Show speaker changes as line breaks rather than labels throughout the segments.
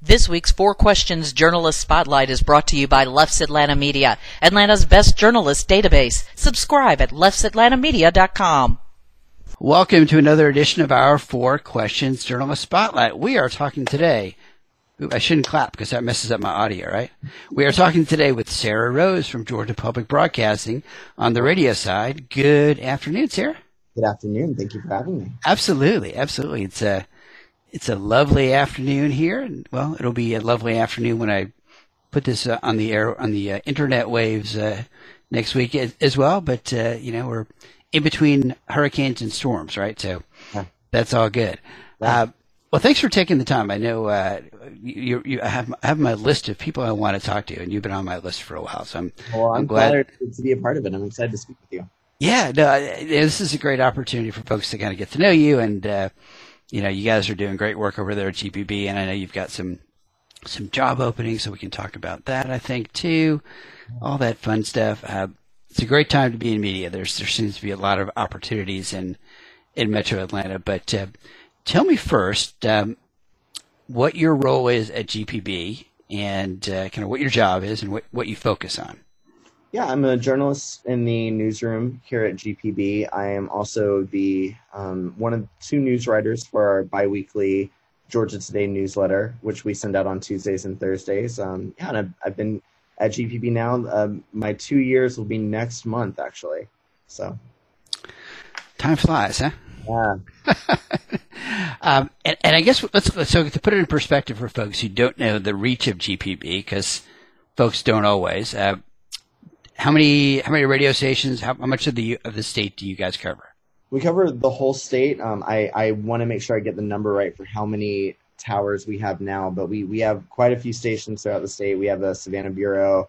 This week's Four Questions Journalist Spotlight is brought to you by Left's Atlanta Media, Atlanta's best journalist database. Subscribe at left'satlantamedia.com.
Welcome to another edition of our Four Questions Journalist Spotlight. We are talking today. Ooh, I shouldn't clap because that messes up my audio, right? We are talking today with Sarah Rose from Georgia Public Broadcasting on the radio side. Good afternoon, Sarah.
Good afternoon. Thank you for having me.
Absolutely, absolutely. It's a it's a lovely afternoon here, and well, it'll be a lovely afternoon when I put this uh, on the air on the uh, internet waves uh, next week as, as well. But uh, you know, we're in between hurricanes and storms, right? So
Yeah.
that's all good.
Yeah.
Uh, well, thanks for taking the time. I know uh, you, you, I have I have my list of people I want to talk to, and you've been on my list for a while. So I'm
Well, I'm,
I'm glad-
to be a part of it. I'm excited to speak with you.
yeah, no, this is a great opportunity for folks to kind of get to know you, and uh, you know, you guys are doing great work over there at GPB, and I know you've got some some job openings, so we can talk about that. I think too, all that fun stuff. Uh, it's a great time to be in media. There's there seems to be a lot of opportunities in in Metro Atlanta. But uh, tell me first um, what your role is at GPB, and uh, kind of what your job is, and what what you focus on.
Yeah, I'm a journalist in the newsroom here at GPB. I am also the um, one of two news writers for our biweekly Georgia Today newsletter, which we send out on Tuesdays and Thursdays. Um, yeah, and I've, I've been at GPB now. Um, my two years will be next month, actually. So,
Time flies, huh?
yeah.
Um, and, and I guess let's so to put it in perspective for folks who don't know the reach of GPB, because folks don't always. Uh, how many how many radio stations? How, how much of the of the state do you guys cover?
We cover the whole state. Um, I, I want to make sure I get the number right for how many towers we have now, but we, we have quite a few stations throughout the state. We have the Savannah Bureau,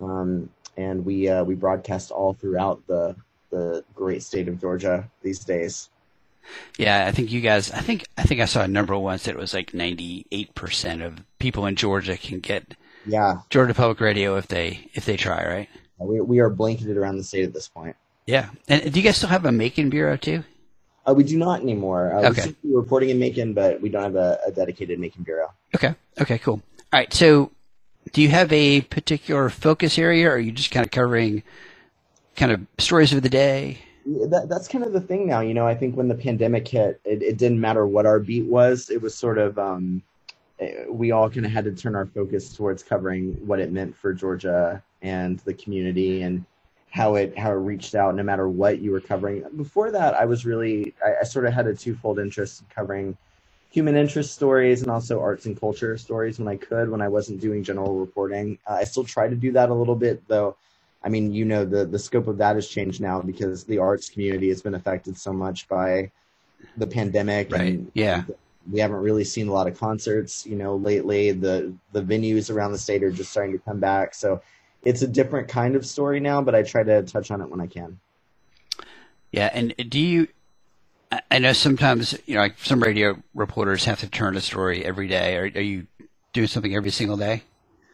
um, and we uh, we broadcast all throughout the the great state of Georgia these days.
Yeah, I think you guys. I think I think I saw a number once that it was like ninety eight percent of people in Georgia can get
Yeah,
Georgia Public Radio if they if they try, right?
We we are blanketed around the state at this point.
Yeah. And do you guys still have a Macon bureau too?
Uh, we do not anymore. Uh,
Okay.
We still do reporting in Macon, but we don't have a, a dedicated Macon bureau.
Okay. Okay. Cool. All right. So, do you have a particular focus area, or are you just kind of covering kind of stories of the day?
Yeah, that, that's kind of the thing now. You know, I think when the pandemic hit, it, it didn't matter what our beat was. It was sort of, um, we all kind of had to turn our focus towards covering what it meant for Georgia and the community and how it how it reached out no matter what you were covering. Before that, I was really I, I sort of had a twofold interest in covering human interest stories and also arts and culture stories when I could when I wasn't doing general reporting. Uh, I still try to do that a little bit though. I mean, you know, the the scope of that has changed now because the arts community has been affected so much by the pandemic.
Right.
And
Yeah.
We haven't really seen a lot of concerts, you know, lately. The the venues around the state are just starting to come back. So it's a different kind of story now, but I try to touch on it when I can.
Yeah, and do you? I- know sometimes you know, like some radio reporters have to turn a story every day. Are, are you doing something every single day?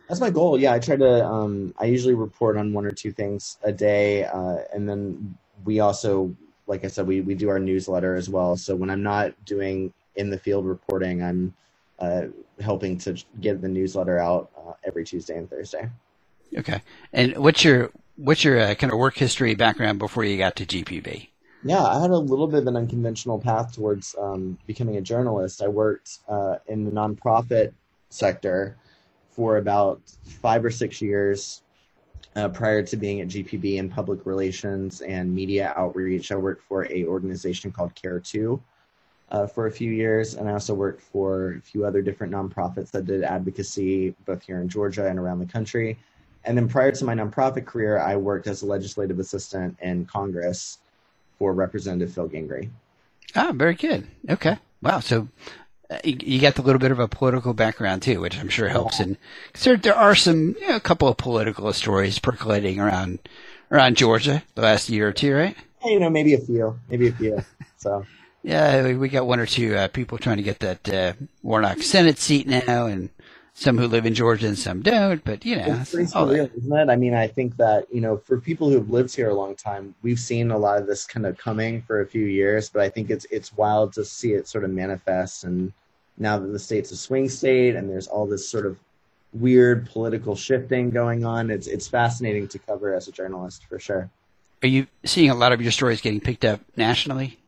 That's my goal. Yeah, I try to. Um, I usually report on one or two things a day, uh, and then we also, like I said, we we do our newsletter as well. So when I'm not doing in the field reporting, I'm uh, helping to get the newsletter out uh, every Tuesday and Thursday.
Okay. And what's your what's your uh, kind of work history background before you got to GPB?
Yeah, I had a little bit of an unconventional path towards um, becoming a journalist. I worked uh, in the nonprofit sector for about five or six years uh, prior to being at GPB in public relations and media outreach. I worked for a organization called Care2 uh, for a few years, and I also worked for a few other different nonprofits that did advocacy both here in Georgia and around the country. And then prior to my nonprofit career, I worked as a legislative assistant in Congress for Representative Phil Gingrey.
Ah, very good. Okay. Wow. So uh, you, you got a little bit of a political background too, which I'm sure helps. And there there are some you know, a couple of political stories percolating around around Georgia the last year or two, right?
You know, maybe a few, maybe a few. So
Yeah, we- we got one or two uh, people trying to get that uh, Warnock Senate seat now, and some who live in Georgia and some don't. But you know,
it's pretty surreal, isn't it? I mean, I think that you know, for people who have lived here a long time, we've seen a lot of this kind of coming for a few years, but I think it's it's wild to see it sort of manifest and now that the state's a swing state and there's all this sort of weird political shifting going on. It's it's fascinating to cover as a journalist for sure.
Are you seeing a lot of your stories getting picked up nationally?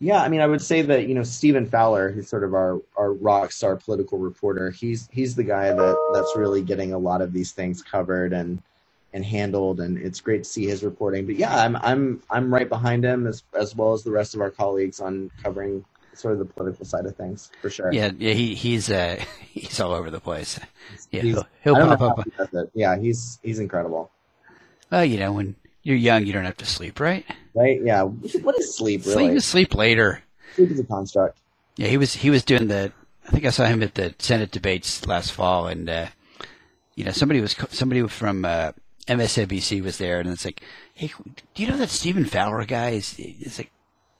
Yeah, I mean, I would say that you know Stephen Fowler, who's sort of our our rock star political reporter, he's he's the guy that that's really getting a lot of these things covered and and handled, and it's great to see his reporting. But yeah, I'm I'm I'm right behind him as as well as the rest of our colleagues on covering sort of the political side of things for sure.
Yeah, yeah, he he's uh he's all over the place. Yeah,
He's-
he'll, he'll pop up.
he. Yeah, he's he's incredible.
Well, you know, when you're young, you don't have to sleep, right?
Right? Yeah. What is sleep Really?
Sleep is sleep later.
Sleep is a construct.
Yeah, he was he was doing the. I think I saw him at the Senate debates last fall, and uh, you know somebody was somebody from uh, MSNBC was there, and it's like, hey, do you know that Stephen Fowler guy? Is it's like,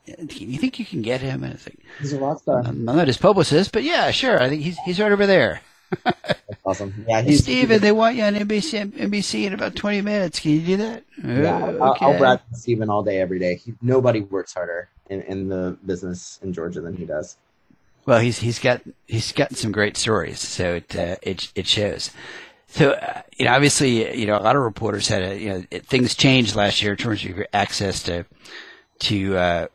you think you can get him? And it's like,
He's a rock star.
I'm not his publicist, but yeah, sure. I think he's he's right over there.
That's awesome. Yeah, he's
Stephen, they want you on NBC NBC in about 20 minutes. Can you do that?
Yeah,
"Uh,
I'll, I'll
okay."
brag Stephen all day, every day. He, nobody works harder in, in the business in Georgia than he does.
Well, he's he's got he's got some great stories, so it uh, it it shows. So uh, you know, obviously, you know, a lot of reporters had a you know it, things changed last year in terms of your access to to uh,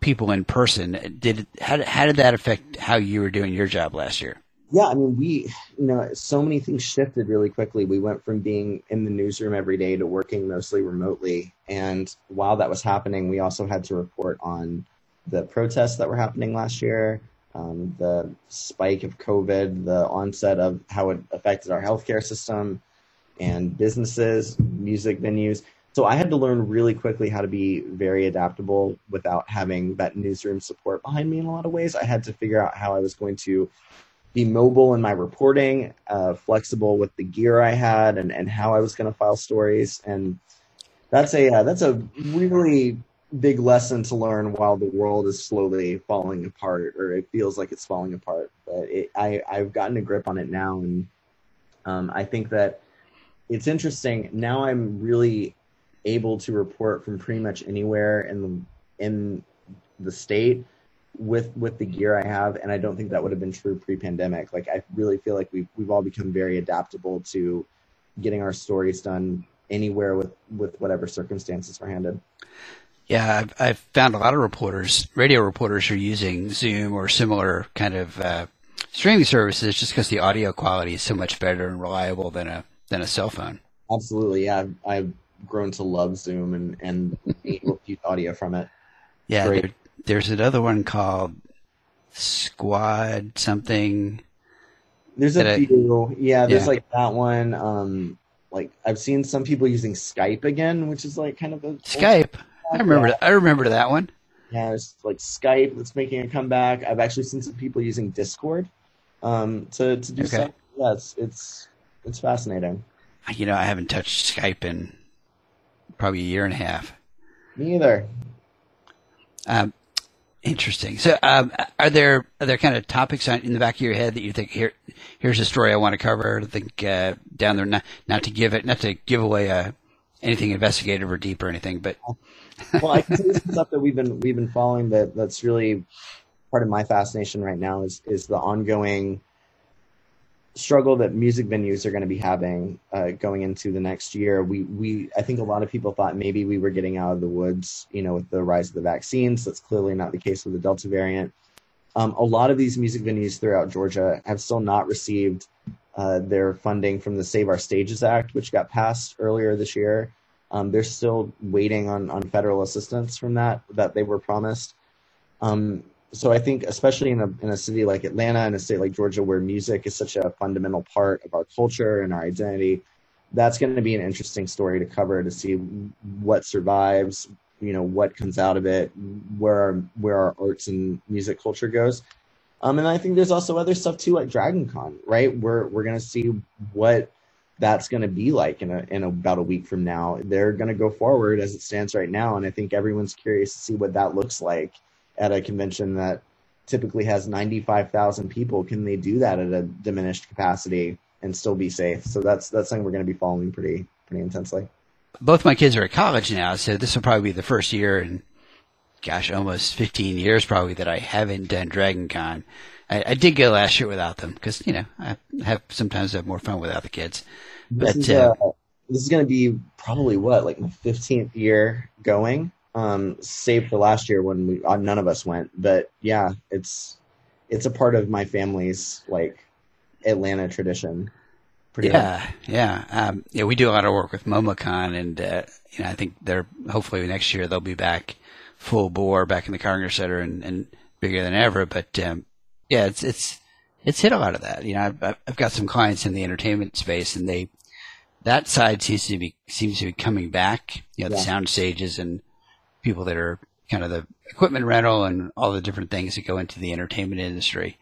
people in person. Did how how did that affect how you were doing your job last year?
Yeah, I mean, we, you know, so many things shifted really quickly. We went from being in the newsroom every day to working mostly remotely. And while that was happening, we also had to report on the protests that were happening last year, um, the spike of COVID, the onset of how it affected our healthcare system and businesses, music venues. So I had to learn really quickly how to be very adaptable without having that newsroom support behind me in a lot of ways. I had to figure out how I was going to be mobile in my reporting, uh, flexible with the gear I had, and, and how I was going to file stories. And that's a uh, that's a really big lesson to learn while the world is slowly falling apart, or it feels like it's falling apart. But it, I I've gotten a grip on it now, and um, I think that it's interesting. Now I'm really able to report from pretty much anywhere in the in the state with with the gear I have, and I don't think that would have been true pre-pandemic. Like I really feel like we've we've all become very adaptable to getting our stories done anywhere with with whatever circumstances we're handed.
Yeah, I've, I've found a lot of reporters, radio reporters, are using Zoom or similar kind of uh, streaming services just because the audio quality is so much better and reliable than a than a cell phone.
Absolutely, yeah. I've, I've grown to love Zoom and and able to use audio from it.
Yeah,
Great.
There, there's another one called Squad something.
There's a
Did I-
few, yeah. There's
Yeah.
like that one. Um, like I've seen some people using Skype again, which is like kind of a
Skype. I remember.
Yeah.
I remember that one.
Yeah, it's like Skype that's making a comeback. I've actually seen some people using Discord um, to to do
Okay.
stuff. Yeah, it's it's it's fascinating.
You know, I haven't touched Skype in probably a year and a half.
Me either.
Um, interesting. So, um, are there are there kind of topics on, in the back of your head that you think here here's a story I want to cover? I think uh, down there, not not to give it, not to give away uh, anything investigative or deep or anything, but
Well, I you stuff that we've been we've been following that that's really part of my fascination right now is is the ongoing struggle that music venues are going to be having uh, going into the next year. We we I think a lot of people thought maybe we were getting out of the woods, you know, with the rise of the vaccines. That's clearly not the case with the Delta variant. Um, a lot of these music venues throughout Georgia have still not received uh, their funding from the Save Our Stages Act, which got passed earlier this year. Um, they're still waiting on, on federal assistance from that that they were promised. Um, so I think, especially in a in a city like Atlanta and a state like Georgia, where music is such a fundamental part of our culture and our identity, that's going to be an interesting story to cover to see what survives, you know, what comes out of it, where our, where our arts and music culture goes. Um, and I think there's also other stuff too, like Dragon Con, right? We're we're going to see what that's going to be like in a, in about a week from now. They're going to go forward as it stands right now, and I think everyone's curious to see what that looks like at a convention that typically has 95,000 people. Can they do that at a diminished capacity and still be safe? So that's that's something we're going to be following pretty pretty intensely.
both my kids are at college now, so this will probably be the first year in, gosh, almost 15 years probably that I haven't done Dragon Con. I, I did go last year without them because you know I have sometimes have more fun without the kids.
This
But,
is
uh,
uh, this is going to be probably what like my fifteenth year going. Um, save for last year when we uh, none of us went, but yeah, it's it's a part of my family's like Atlanta tradition. Much.
Yeah, yeah, um, yeah. We do a lot of work with MomoCon, and uh, you know, I think they're hopefully next year they'll be back full bore back in the Cargill Center and, and bigger than ever. But um, yeah, it's it's it's hit a lot of that. You know, I've, I've got some clients in the entertainment space, and they that side seems to be seems to be coming back. You know, the sound stages and people that are kind of the equipment rental and all the different things that go into the entertainment industry.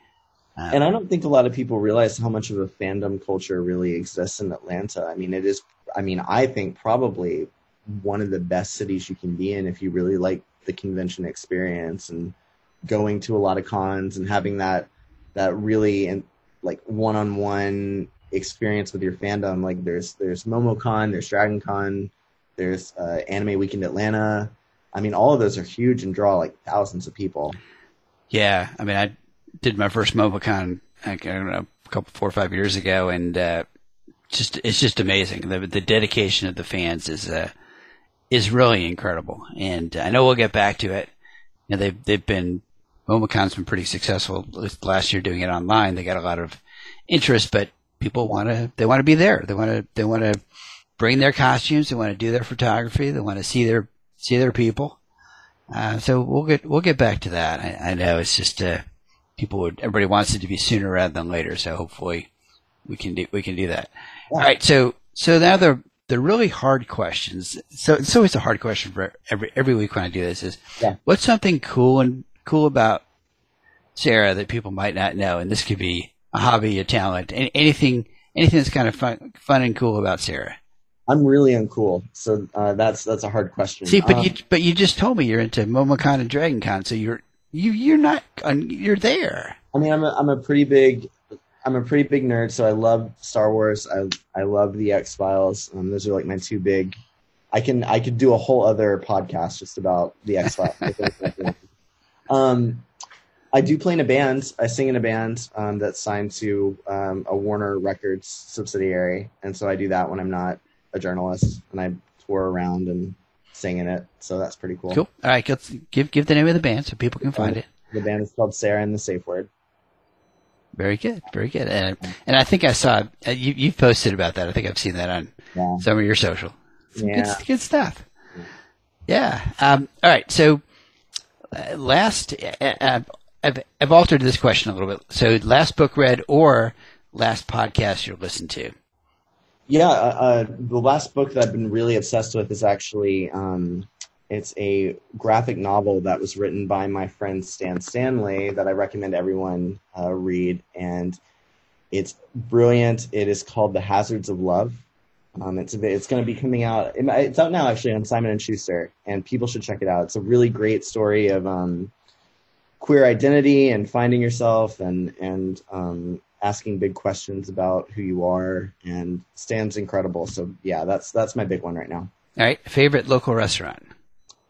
Um,
And I don't think a lot of people realize how much of a fandom culture really exists in Atlanta. I mean, it is, I mean, I think probably one of the best cities you can be in if you really like the convention experience and going to a lot of cons and having that, that really and like one-on-one experience with your fandom. Like there's, there's MomoCon, there's Dragon Con, there's uh, Anime Weekend Atlanta. I mean, all of those are huge and draw like thousands of people.
Yeah, I mean, I did my first MomoCon, I don't know, a couple, four or five years ago, and uh, just it's just amazing. The the dedication of the fans is uh, is really incredible, and I know we'll get back to it. You know, they've they've been MomoCon's been pretty successful. Last year doing it online, they got a lot of interest, but people want to they want to be there. They want to they want to bring their costumes. They want to do their photography. They want to see their see their people. Uh, so we'll get we'll get back to that. I, I know it's just uh, people would everybody wants it to be sooner rather than later. So hopefully we can do we can do that. All right. So so now the the really hard questions. So it's always a hard question for every every week when I do this is
Yeah.
what's something cool and cool about Sarah that people might not know, and this could be a hobby, a talent, an- anything anything that's kind of fun fun and cool about Sarah.
I'm really uncool, so uh, that's that's a hard question.
See, but
Um,
you but you just told me you're into MomoCon and Dragon Con, so you're you you're not you're there.
I mean, I'm a, I'm a pretty big I'm a pretty big nerd, so I love Star Wars. I I love the X Files. Um, those are like my two big. I can I could do a whole other podcast just about the X Files. um, I do play in a band. I sing in a band um, that's signed to um, a Warner Records subsidiary, and so I do that when I'm not a journalist, and I tour around and sing in it. So that's pretty cool.
Cool. All right, let's give give the name of the band so people can find it.
The band is called Sarah and the Safe Word.
Very good, very good. And and I think I saw uh, you you posted about that. I think I've seen that on
Yeah.
some of your social. Some
Yeah.
good, good stuff. Yeah. Um, all right. So uh, last, uh, uh, I've, I've altered this question a little bit. So last book read or last podcast you're listened to.
Yeah, uh, uh, the last book that I've been really obsessed with is actually um, it's a graphic novel that was written by my friend Stan Stanley that I recommend everyone uh, read, and it's brilliant. It is called The Hazards of Love. Um, it's bit, it's going to be coming out. It's out now actually on Simon and Schuster, and people should check it out. It's a really great story of um, queer identity and finding yourself and and um, asking big questions about who you are. And Stan's incredible. So yeah, that's that's my big one right now.
All right. Favorite local restaurant.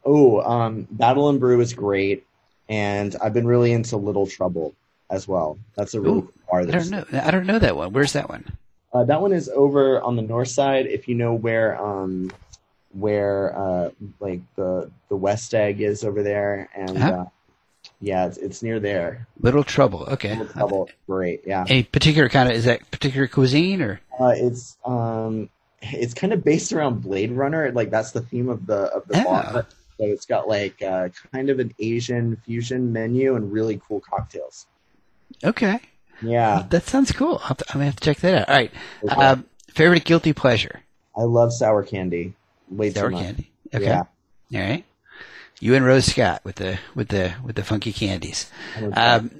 Oh, um, Battle and Brew is great, and I've been really into Little Trouble as well. That's a really
Ooh,
cool bar.
I don't know. I don't know that one. Where's that one?
Uh, that one is over on the north side. If you know where, um, where uh, like the the West Egg is over there, and
Uh-huh.
uh, yeah, it's it's near there.
Little Trouble. Okay.
Little Trouble, great. Yeah,
Any particular kind of is that particular cuisine or?
uh, it's um, it's kind of based around Blade Runner. Like that's the theme of the of the
Oh.
bar. So it's got like uh, kind of an Asian fusion menu and really cool cocktails.
Okay.
Yeah,
That sounds cool. To, I'm gonna have to check that out. All right.
Okay.
Um, favorite guilty pleasure.
I love sour candy. Way
Sour candy. Okay.
Yeah.
All right. You and Rose Scott with the with the with the funky candies. Um,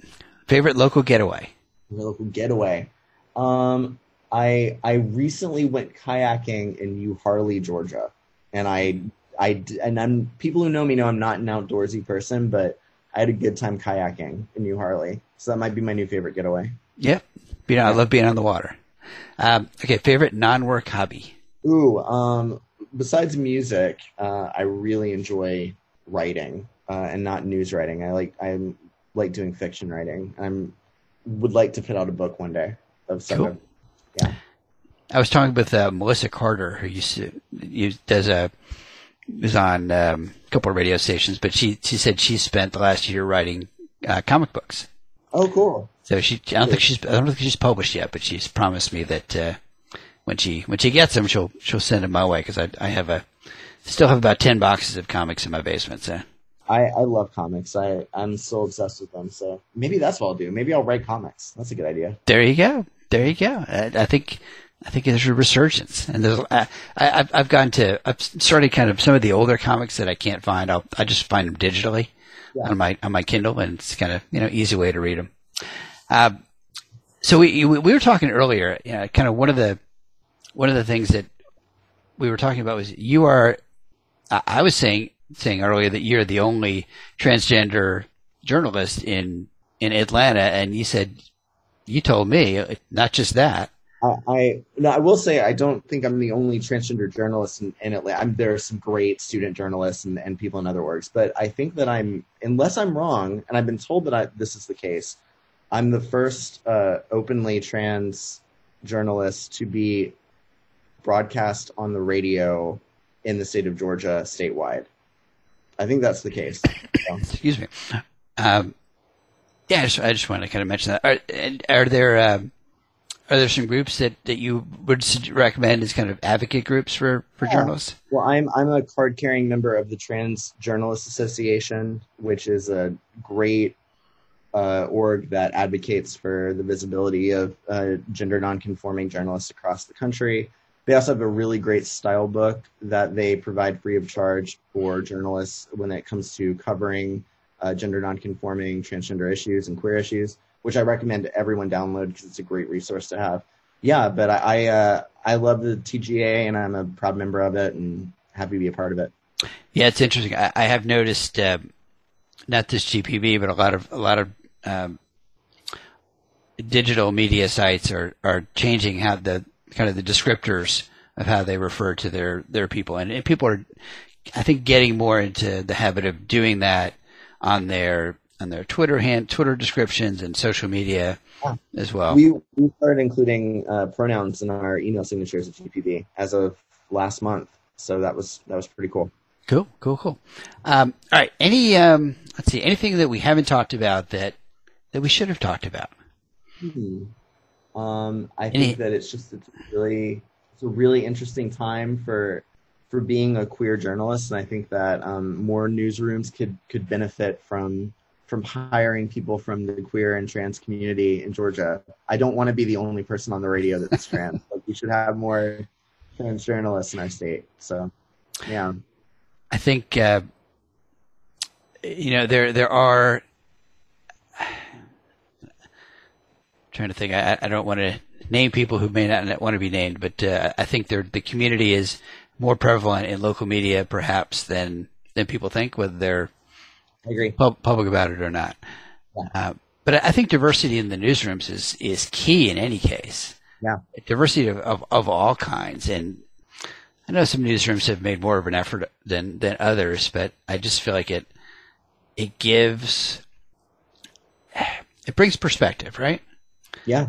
favorite local getaway.
Local getaway. Um, I I recently went kayaking in New Harley, Georgia, and I I and I'm people who know me know I'm not an outdoorsy person, but I had a good time kayaking in New Harley, so that might be my new favorite getaway.
Yep. You know, I love being on the water. Um, okay. Favorite non-work hobby.
Ooh, um, besides music, uh, I really enjoy writing uh, and not news writing. I like I like doing fiction writing. I'm would like to put out a book one day of some
Cool.
of, yeah.
I was talking with uh, Melissa Carter, who used to does a was on um, a couple of radio stations, but she she said she spent the last year writing uh, comic books.
Oh, cool.
So she I don't think she's I don't think she's published yet, but she's promised me that uh, when she when she gets them, she'll she'll send them my way because I I have a still have about ten boxes of comics in my basement. So
I, I love comics. I, I'm so obsessed with them. So maybe that's what I'll do. Maybe I'll write comics. That's a good idea.
there you go, there you go. I, I think. I think there's a resurgence, and there's. I, I, I've- I've gone to. I've started kind of some of the older comics that I can't find. I'll I just find them digitally
Yeah.
on my on my Kindle, and it's kind of you know easy way to read them. Uh, so we we we were talking earlier. You know, kind of one of the one of the things that we were talking about was you are. I was saying saying earlier that you're the only transgender journalist in in Atlanta, and you said you told me uh, not just that.
I, no, I will say I don't think I'm the only transgender journalist in, in Atlanta. I'm, there are some great student journalists and, and people in other orgs, but I think that I'm, unless I'm wrong, and I've been told that I, this is the case, I'm the first uh, openly trans journalist to be broadcast on the radio in the state of Georgia statewide. I think that's the case. So,
Excuse me. Um, yeah, I just, I just wanted to kind of mention that. Are, and are there um, are there some groups that, that you would recommend as kind of advocate groups for, for
Yeah.
journalists?
Well, I'm I'm a card carrying member of the Trans Journalists Association, which is a great uh, org that advocates for the visibility of uh, gender nonconforming journalists across the country. They also have a really great style book that they provide free of charge for journalists when it comes to covering uh, gender nonconforming, transgender issues, and queer issues, which I recommend everyone download because it's a great resource to have. Yeah, but I I, uh, I love the TJA and I'm a proud member of it and happy to be a part of it.
Yeah, it's interesting. I, I have noticed uh, not this GPB, but a lot of a lot of um, digital media sites are are changing how the kind of the descriptors of how they refer to their their people, and, and people are, I think, getting more into the habit of doing that on their on their Twitter hand Twitter descriptions and social media
Yeah.
as well.
We we started including uh, pronouns in our email signatures at GPB as of last month, so that was that was pretty cool.
Cool, cool, cool. Um, all right. Any um, let's see, anything that we haven't talked about that that we should have talked about?
Hmm. Um, I think that it's just it's really it's a really interesting time for for being a queer journalist, and I think that um, more newsrooms could could benefit from from hiring people from the queer and trans community in Georgia. I don't want to be the only person on the radio that's trans. like we should have more trans journalists in our state. So, yeah.
I think uh, you know there there are. Trying to think. I, I don't want to name people who may not want to be named, but uh, I think the community is more prevalent in local media, perhaps than than people think, whether they're
I agree.
pub- public about it or not.
Yeah.
Uh, but I think diversity in the newsrooms is is key in any case.
Yeah.
diversity of, of, of all kinds. And I know some newsrooms have made more of an effort than, than others, but I just feel like it, it gives, it brings perspective, right?
Yeah.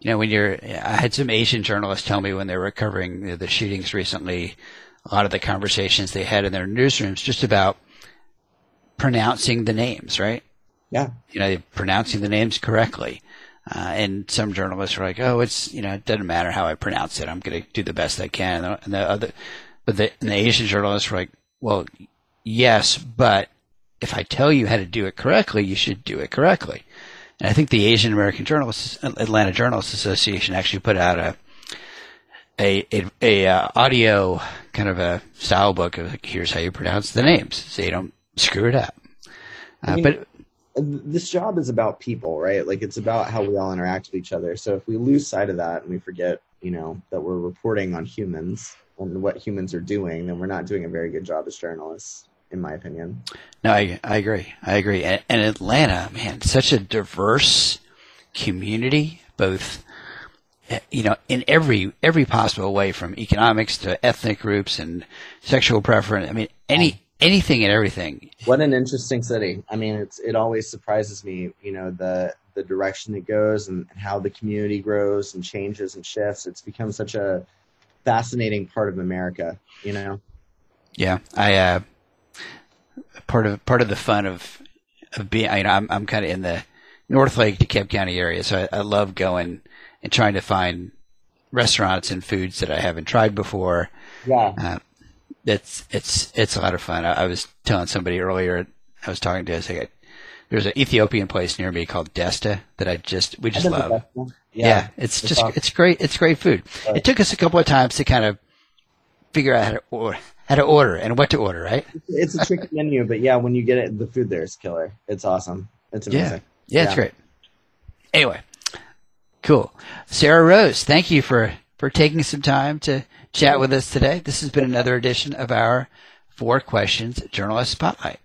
You know, when you're, I had some Asian journalists tell me when they were covering the, the shootings recently, a lot of the conversations they had in their newsrooms just about pronouncing the names, right?
Yeah.
you know, pronouncing the names correctly. Uh, and some journalists are like, "Oh, it's you know, it doesn't matter how I pronounce it. I'm going to do the best I can." And the, and the other, but the, and the Asian journalists were like, "Well, yes, but if I tell you how to do it correctly, you should do it correctly." And I think the Asian American Journalists Atlanta Journalists Association actually put out a a a, a uh, audio kind of a style book of like, here's how you pronounce the names so you don't screw it up. Uh,
I mean,
but
this job is about people, right? Like it's about how we all interact with each other. So if we lose sight of that and we forget, you know, that we're reporting on humans and what humans are doing, then we're not doing a very good job as journalists, in my opinion.
No, I, I agree. I agree. And, and Atlanta, man, such a diverse community, both, eh, you know, in every, every possible way from economics to ethnic groups and sexual preference. I mean, any, anything and everything.
What an interesting city. I mean, it's it always surprises me, you know, the the direction it goes and how the community grows and changes and shifts. It's become such a fascinating part of America, you know.
Yeah, I uh, part of part of the fun of of being, you know, I'm I'm kind of in the North Lake DeKalb County area, so I, I love going and trying to find restaurants and foods that I haven't tried before.
Yeah.
Uh, it's it's it's a lot of fun. I, I, was telling somebody earlier. I was talking to. I was like, there's an Ethiopian place near me called Desta that I just we just love. Yeah. yeah. it's, it's just awesome. it's great. It's great food. Right. It took us a couple of times to kind of figure out how to order, how to order and what to order. Right?
It's a tricky menu, but yeah, when you get it, the food there is killer. It's awesome. It's amazing.
Yeah, yeah, it's great. Anyway, cool. Sarah Rose, thank you for for taking some time to chat with us today. This has been another edition of our Four Questions Journalist Spotlight.